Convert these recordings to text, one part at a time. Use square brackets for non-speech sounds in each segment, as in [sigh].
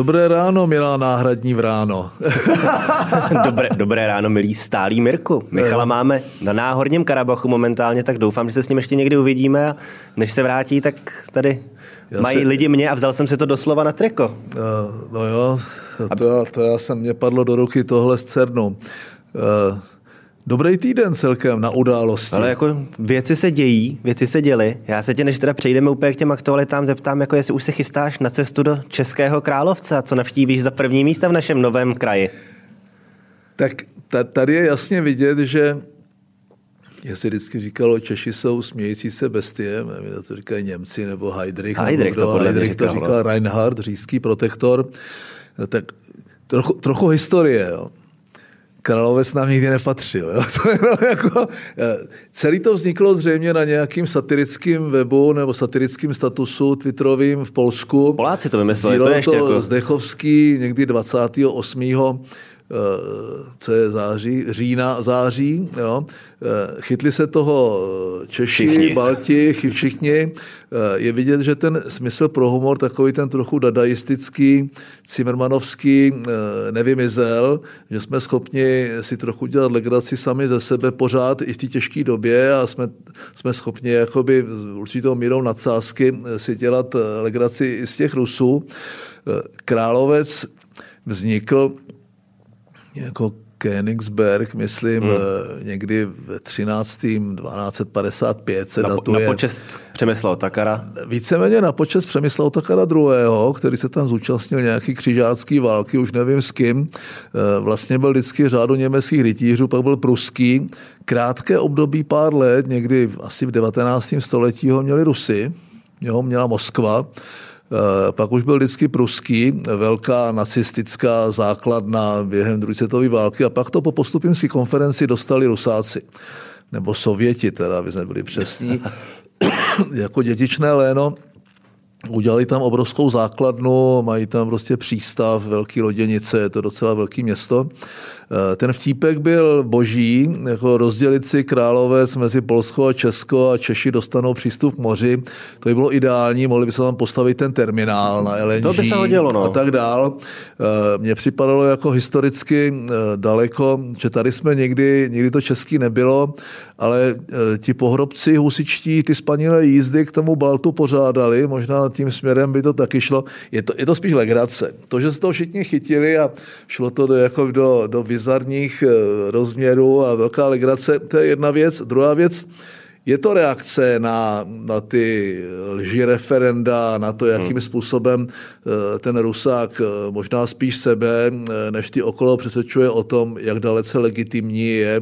Dobré ráno, milá náhradní vráno. [laughs] dobré, dobré ráno, milý stálý Mirku. Michala máme na náhorním Karabachu momentálně, tak doufám, že se s ním ještě někdy uvidíme a než se vrátí, tak tady já mají se... lidi mě a vzal jsem si to doslova na triko. Uh, no jo, to, to já jsem, mě padlo do ruky tohle z CERNu. Dobrý týden celkem na události. Ale jako věci se dějí, věci se děly. Já se tě, než teda přejdeme úplně k těm aktualitám, zeptám, jako jestli už se chystáš na cestu do Českého královca, co navštívíš za první místa v našem novém kraji. Tak tady je jasně vidět, že já se vždycky říkalo, Češi jsou smějící se bestie, nevím, to říkají Němci nebo Heidrich. Heidrich nebo to, podle Heidrich to říkal no. Reinhard, říšský protektor. Tak trochu, trochu historie. Jo. Královec nám nikdy nepatřil. Jo? [laughs] To je no jako, eh, celý to vzniklo zřejmě na nějakým satirickým webu nebo satirickým statusu twitterovým v Polsku. Poláci to vymysleli, to je ještě to jako... Zdechovský někdy 28 Eh, co je září, října, září, jo. Eh, chytli se toho Češi, všichni. Balti, všichni. Eh, je vidět, že ten smysl pro humor, takový ten trochu dadaistický, cimrmanovský, nevymizel, že jsme schopni si trochu dělat legraci sami ze sebe pořád i v té těžké době a jsme, jsme schopni jakoby určitou mírou nadsázky si dělat legraci i z těch Rusů. Královec vznikl jako Königsberg, myslím, hmm. Eh, někdy v 13. 1255 se na, datuje. Na počest Přemysla Otakara? Víceméně na počest Přemysla Otakara II., který se tam zúčastnil nějaký křižácký války, už nevím s kým. Eh, vlastně byl vždycky řádu německých rytířů, pak byl pruský. Krátké období pár let, někdy asi v 19. století ho měli Rusy, jo, měla Moskva. Eh, pak už byl vždycky pruský, velká nacistická základna během druhé světové války a pak to po postupimské konferenci dostali Rusáci, nebo Sověti, teda, aby jsme byli přesní, [coughs] jako dětičné léno. Udělali tam obrovskou základnu, mají tam prostě přístav, velký loděnice, je to docela velké město. Eh, ten vtípek byl boží, jako rozdělit si královec mezi Polsko a Česko a Češi dostanou přístup k moři. To by bylo ideální, mohli by se tam postavit ten terminál na LNG to by se hodilo, no. a tak dál. Eh, mně připadalo jako historicky eh, daleko, že tady jsme někdy, někdy to český nebylo, ale ti pohrobci husičtí ty spanilé jízdy k tomu Baltu pořádali, možná tím směrem by to taky šlo. Je to, je to spíš legrace. To, že se to všichni chytili a šlo to do, jako do, do bizarních eh, rozměrů a velká legrace, to je jedna věc. Druhá věc, je to reakce na, na ty lži referenda, na to, jakým hmm. způsobem eh, ten Rusák eh, možná spíš sebe, než ty okolo přesvědčuje o tom, jak dalece legitimní je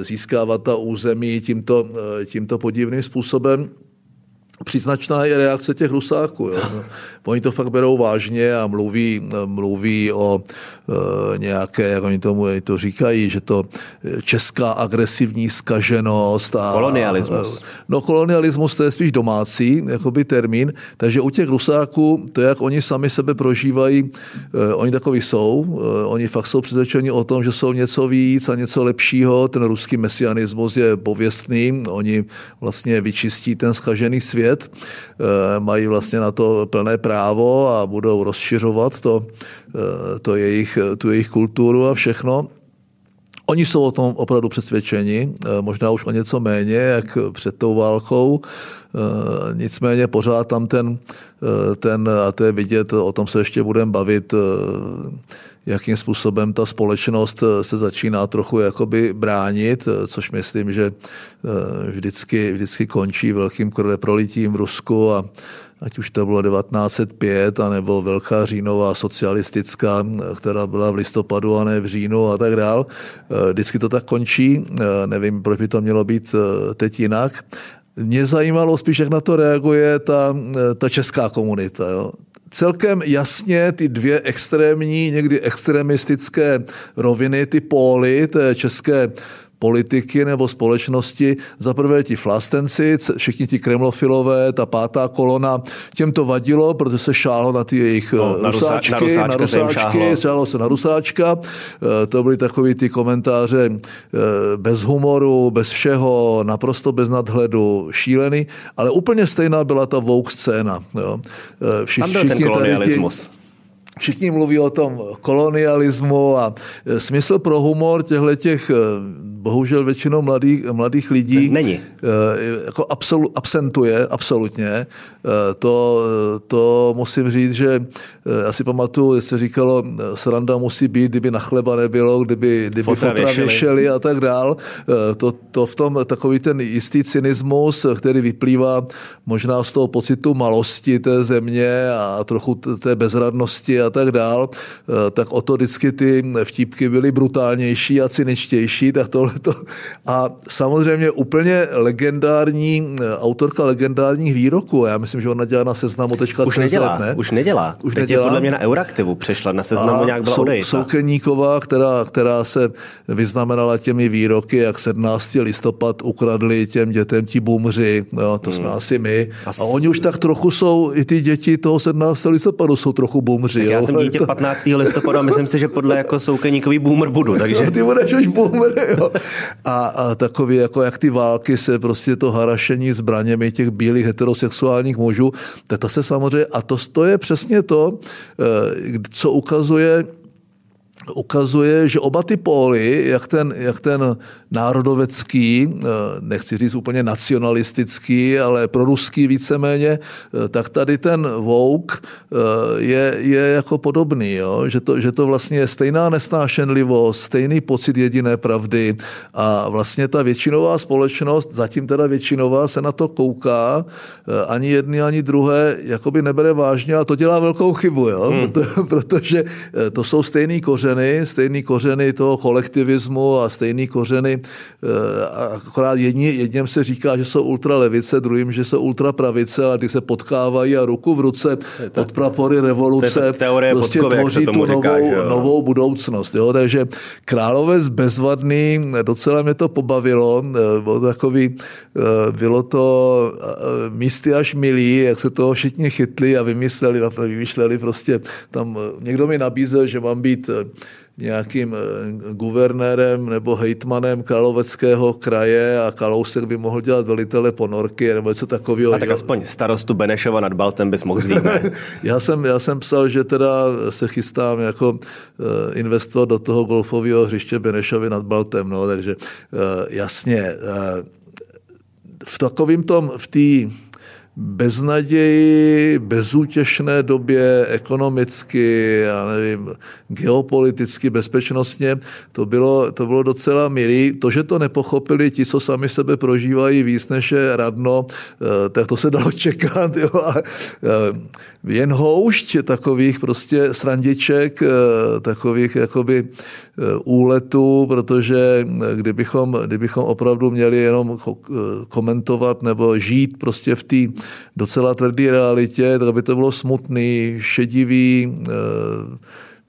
získávat ta území tímto, tímto podivným způsobem příznačná je reakce těch Rusáků. Jo. [laughs] Oni to fakt berou vážně a mluví, mluví o e, nějaké, jak oni tomu oni to říkají, že to česká agresivní skaženost. A, kolonialismus. No kolonialismus to je spíš domácí jakoby termín, takže u těch Rusáků, to jak oni sami sebe prožívají, e, oni takový jsou, e, oni fakt jsou přesvědčeni o tom, že jsou něco víc a něco lepšího, ten ruský mesianismus je pověstný, oni vlastně vyčistí ten skažený svět, svět, eh, mají vlastně na to plné právo a budou rozšiřovat to, eh, to jejich, tu jejich kulturu a všechno. Oni jsou o tom opravdu přesvědčeni, eh, možná už o něco méně, jak před tou válkou, nicméně pořád tam ten, ten, a to je vidět, o tom se ještě budeme bavit, jakým způsobem ta společnost eh, se začíná trochu jakoby bránit, eh, což myslím, že eh, vždycky, vždycky končí velkým krveprolitím v Rusku a ať už to bylo 1905, anebo Velká říjnová socialistická, která byla v listopadu a ne v říjnu a tak dál. Vždycky to tak končí, nevím, proč by to mělo být teď jinak. Mě zajímalo spíš, jak na to reaguje ta, ta česká komunita. Jo celkem jasně ty dvě extrémní, někdy extremistické roviny, ty póly té české politiky nebo společnosti. Za prvé ti flastenci, všichni ti kremlofilové, ta pátá kolona, těm to vadilo, protože se šálo na ty jejich no, na rusáčky, na, rusáčka na rusáčky, šálo se na rusáčka. Eh, to byly takový ty komentáře eh, bez humoru, bez všeho, naprosto bez nadhledu, šílený, ale úplně stejná byla ta Vogue scéna. Jo. Eh, Všichni, Tam byl ten kolonialismus. Ti, Všichni mluví o tom kolonialismu a e, smysl pro humor těchto těch, e, bohužel většinou mladých, mladých lidí Není. E, jako absolu, absentuje, absolutně. To, to musím říct, že já si pamatuju, se říkalo, sranda musí být, kdyby na chleba nebylo, kdyby, kdyby fotra, fotra věšeli. věšeli a tak dál. To, to v tom takový ten jistý cynismus, který vyplývá možná z toho pocitu malosti té země a trochu té bezradnosti a tak dál, eh, tak o to vždycky ty vtípky byly brutálnější a cyničtější, tak tohleto. A samozřejmě úplně legendární, eh, autorka legendárních výroků, já myslím, že ona dělá na seznamu.cz, už nedělá, ne? Už nedělá. Už Teď nedělá. je podle mě na Euraktivu přešla, na seznamu a nějak byla sou, Soukeníková, která, která se vyznamenala těmi výroky, jak 17. listopad ukradli těm dětem ti bumři, jo, to hmm. jsme asi my. A, a oni už tak trochu jsou, i ty děti toho 17. listopadu jsou trochu bumři. Já jsem dítě to... 15. listopadu a myslím si, že podle jako soukeníkový boomer budu. Takže... No, ty budeš už boomer, jo. A, a takový, jako jak ty války se prostě to harašení zbraněmi těch bílých heterosexuálních mužů, to se samozřejmě, a to, to je přesně to, eh, co ukazuje ukazuje, že oba ty póly, jak ten, jak ten národovecký, eh, nechci říct úplně nacionalistický, ale proruský víceméně, eh, tak tady ten Vouk eh, je, je jako podobný, jo? Že, to, že to vlastně je stejná nesnášenlivost, stejný pocit jediné pravdy a vlastně ta většinová společnost, zatím teda většinová, se na to kouká, ani jedny, ani druhé, jakoby nebere vážně a to dělá velkou chybu, jo? Hmm. Proto, protože to jsou stejný kořeny, stejný kořeny toho kolektivismu a stejný kořeny akorát jedni, jedním se říká, že jsou ultralevice, druhým, že jsou ultrapravice a když se potkávají a ruku v ruce pod prapory revoluce prostě tvoří tu novou, říká, novou budoucnost. Jo? Takže Královec bezvadný, docela mě to pobavilo, eh, bylo takový, eh, bylo to místy až milý, jak se toho všichni chytli a vymysleli, vymysleli prostě tam, někdo mi nabízel, že mám být nějakým eh, guvernérem nebo hejtmanem Královeckého kraje a Kalousek by mohl dělat velitele ponorky nebo něco takového. A tak aspoň starostu Benešova nad Baltem bys mohl vzít, [laughs] já, jsem, já jsem psal, že teda se chystám jako eh, investor do toho golfového hřiště Benešovy nad Baltem, no, takže eh, jasně, v takovým tom, v té beznaději, bezútěšné době, ekonomicky, já nevím, geopoliticky, bezpečnostně, to bylo, to bylo docela milý. To, že to nepochopili ti, co sami sebe prožívají víc než je radno, eh, tak to se dalo [laughs] čekat. Jo. A eh, jen houšť takových prostě srandiček, eh, takových jakoby úletů, protože kdybychom, kdybychom opravdu měli jenom komentovat nebo žít prostě v té docela tvrdé realitě, tak by to bylo smutný, šedivý, eh,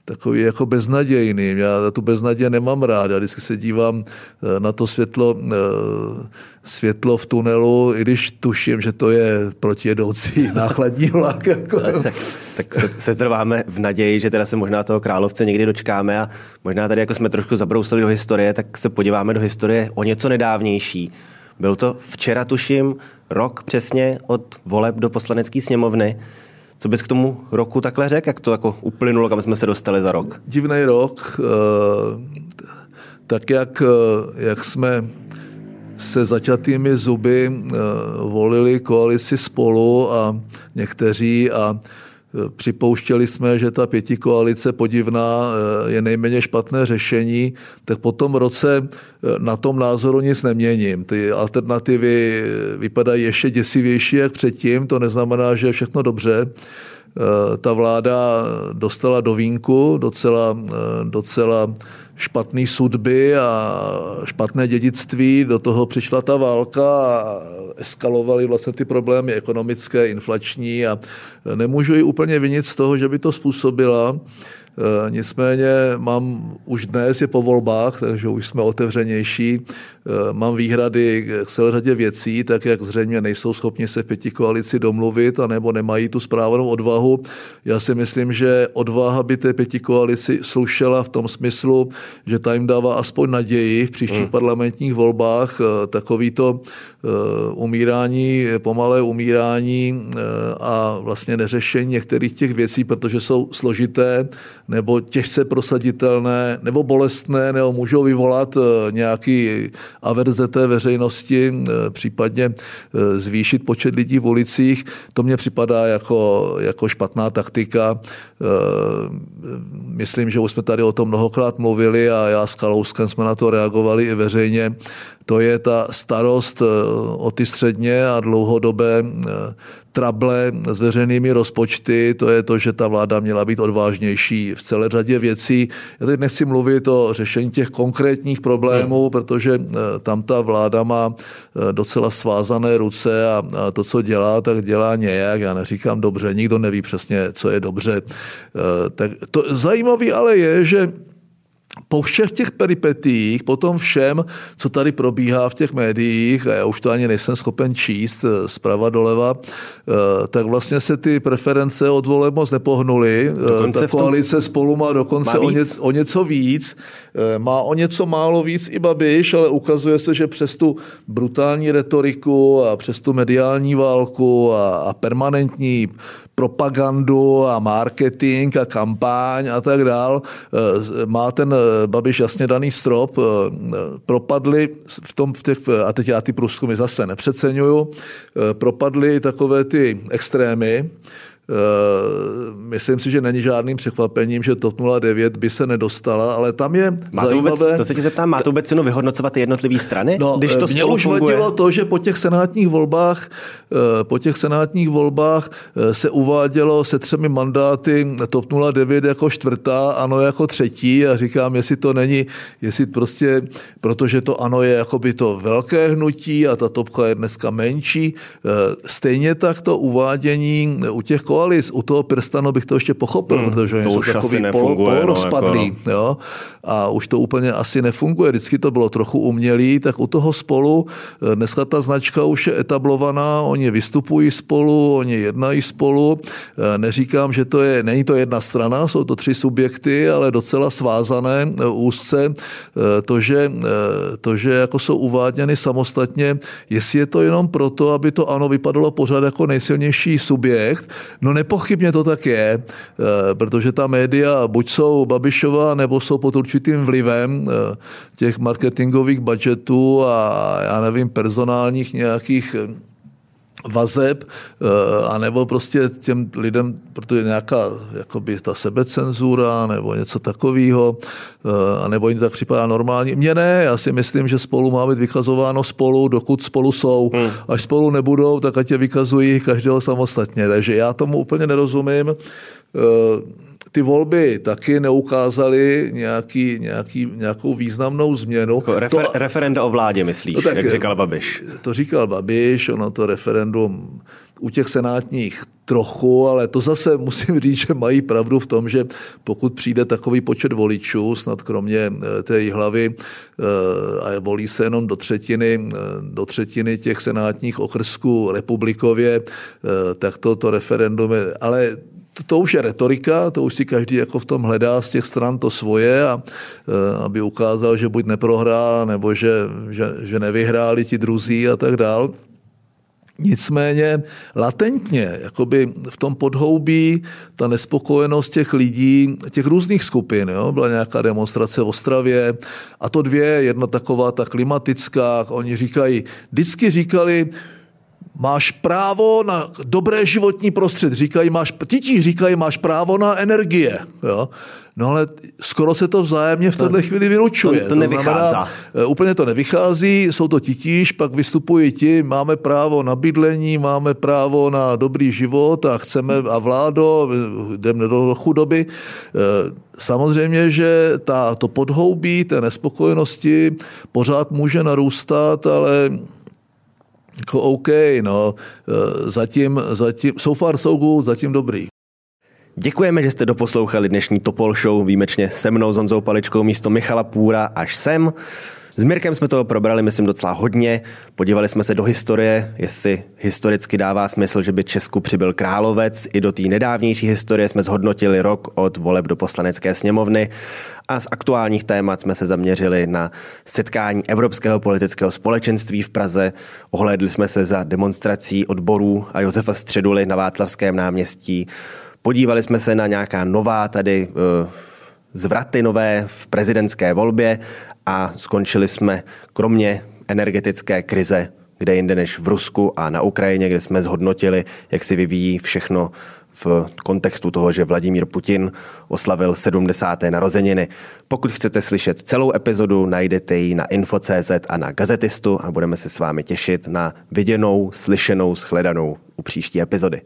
takový jako beznadějný. Já tu beznaděj nemám rád. Já vždycky se dívám eh, na to světlo, eh, světlo v tunelu, i když tuším, že to je protijedoucí [laughs] náchladní vlak. Jako. Tak, tak, tak se, se trváme v naději, že teda se možná toho královce někdy dočkáme a možná tady jako jsme trošku zabrousili do historie, tak se podíváme do historie o něco nedávnější. Byl to včera, tuším, rok přesně od voleb do poslanecké sněmovny. Co bys k tomu roku takhle řekl, jak to jako uplynulo, kam jsme se dostali za rok? Divný rok, eh, tak jak, eh, jak jsme se začatými zuby eh, volili koalici spolu a někteří a připouštěli jsme, že ta pěti koalice podivná eh, je nejméně špatné řešení, tak po tom roce eh, na tom názoru nic neměním. Ty alternativy eh, vypadají ještě děsivější jak předtím, to neznamená, že je všechno dobře. Ta vláda dostala do vínku docela, docela špatné sudby a špatné dědictví, do toho přišla ta válka a eskalovaly vlastně ty problémy ekonomické, inflační a nemůžu ji úplně vinit z toho, že by to způsobila. Eh, nicméně mám už dnes je po volbách, takže už jsme otevřenější. Eh, mám výhrady k celé řadě věcí, tak jak zřejmě nejsou schopni se v pěti koalici domluvit, anebo nemají tu správnou odvahu. Já si myslím, že odvaha by té pěti koalici slušela v tom smyslu, že ta jim dává aspoň naději v příštích hmm. parlamentních volbách. Takovýto umírání, pomalé umírání a vlastně neřešení některých těch věcí, protože jsou složité nebo těžce prosaditelné, nebo bolestné, nebo můžou vyvolat nějaký averze té veřejnosti, případně zvýšit počet lidí v ulicích. To mně připadá jako, jako špatná taktika. Eh, myslím, že už jsme tady o tom mnohokrát mluvili a já s Kalouskem jsme na to reagovali i veřejně. To je ta starost eh, o ty středně a dlouhodobé eh, trable s veřejnými rozpočty, to je to, že ta vláda měla být odvážnější v celé řadě věcí. Já teď nechci mluvit o řešení těch konkrétních problémů, hmm. protože tam ta vláda má docela svázané ruce a to, co dělá, tak dělá nějak. Já neříkám dobře, nikdo neví přesně, co je dobře. Tak to zajímavé ale je, že po všech těch peripetích, po tom všem, co tady probíhá v těch médiích, a já už to ani nejsem schopen číst eh, zprava doleva, eh, tak vlastně se ty preference od voleb moc nepohnuly. Eh, dokonce Ta koalice spolu má dokonce má o, ně, o něco víc. Má o něco málo víc i Babiš, ale ukazuje se, že přes tu brutální retoriku a přes tu mediální válku a, a permanentní propagandu a marketing a kampaň a tak dál. Eh, má ten eh, Babiš jasně daný strop. Eh, propadly v tom, v těch, a teď já ty průzkumy zase nepřeceňuju, propadly takové ty extrémy, myslím si, že není žádným překvapením, že TOP 09 by se nedostala, ale tam je má to zajímavé... Vůbec, to se ti zeptám, má to vůbec cenu vyhodnocovat ty jednotlivé strany? No, když to mě už funguje? vadilo to, že po těch senátních volbách, eh, po těch senátních volbách eh, se uvádělo se třemi mandáty TOP 09 jako čtvrtá, ano jako třetí a říkám, jestli to není, jestli prostě, protože to ano je jakoby to velké hnutí a ta topka je dneska menší, stejně tak to uvádění u těch koalic, u toho Prstanu bych to ještě pochopil, hmm, protože oni jsou takový polo, polorozpadlý. No, jako no. jo? A už to úplně asi nefunguje. Vždycky to bylo trochu umělý, tak u toho spolu eh, dneska ta značka už je etablovaná, oni vystupují spolu, oni jednají spolu. Eh, neříkám, že to je, není to jedna strana, jsou to tři subjekty, ale docela svázané eh, úzce. To, že, to, že jako jsou uváděny samostatně, jestli je to jenom proto, aby to ano vypadalo pořád jako nejsilnější subjekt, No nepochybně to tak je, eh, protože ta média buď jsou Babišová, nebo jsou pod určitým vlivem eh, těch marketingových budgetů a já nevím, personálních nějakých vazeb, eh, a nebo prostě těm lidem, protože nějaká jakoby ta sebecenzura nebo něco takového, eh, a nebo jim tak připadá normální. Mně ne, já si myslím, že spolu má být vykazováno spolu, dokud spolu jsou. Hmm. Až spolu nebudou, tak ať je vykazují každého samostatně. Takže já tomu úplně nerozumím eh, ty volby taky neukázaly nějaký, nějaký, nějakou významnou změnu. Jako refer, to, referenda o vládě, myslíš, no tak, jak říkal Babiš? To říkal Babiš, ono to referendum u těch senátních trochu, ale to zase musím [laughs] říct, že mají pravdu v tom, že pokud přijde takový počet voličů, snad kromě eh, té hlavy, eh, a volí se jenom do třetiny, eh, do třetiny těch senátních okrsků republikově, tak to, to referendum je, ale to, už je retorika, to už si každý jako v tom hledá z těch stran to svoje, a, e, aby ukázal, že buď neprohrá, nebo že, že, že nevyhráli ti druzí a tak dál. Nicméně latentně, jakoby v tom podhoubí ta nespokojenost těch lidí, těch různých skupin, jo? byla nějaká demonstrace v Ostravě a to dvě, jedna taková ta klimatická, oni říkají, vždycky říkali, máš právo na dobré životní prostředí. Říkají, máš, tití říkají, máš právo na energie. Jo? No ale skoro se to vzájemně v této chvíli vylučuje. To, to, to znamená, e, úplně to nevychází, jsou to titíž, pak vystupují ti, máme právo na bydlení, máme právo na dobrý život a chceme, a vládo, jdeme do chudoby. E, samozřejmě, že ta, to podhoubí té nespokojenosti pořád může narůstat, ale jako OK, no, e, zatím, zatím, so far so good, zatím dobrý. Děkujeme, že jste doposlouchali dnešní Topol Show výjimečně se mnou s Honzou Paličkou místo Michala Půra až sem. S Mirkem jsme toho probrali, myslím, docela hodně. Podívali jsme se do historie, jestli historicky dává smysl, že by Česku přibyl královec. I do té nedávnější historie jsme zhodnotili rok od voleb do poslanecké sněmovny. A z aktuálních témat jsme se zaměřili na setkání Evropského politického společenství v Praze. Ohlédli jsme se za demonstrací odborů a Josefa Středuly na Václavském náměstí. Podívali jsme se na nějaká nová tady uh, zvraty nové v prezidentské volbě a skončili jsme kromě energetické krize kde jinde než v Rusku a na Ukrajině, kde jsme zhodnotili, jak si vyvíjí všechno v kontextu toho, že Vladimír Putin oslavil 70. narozeniny. Pokud chcete slyšet celou epizodu, najdete ji na info.cz a na Gazetistu a budeme se s vámi těšit na viděnou, slyšenou, shledanou u příští epizody.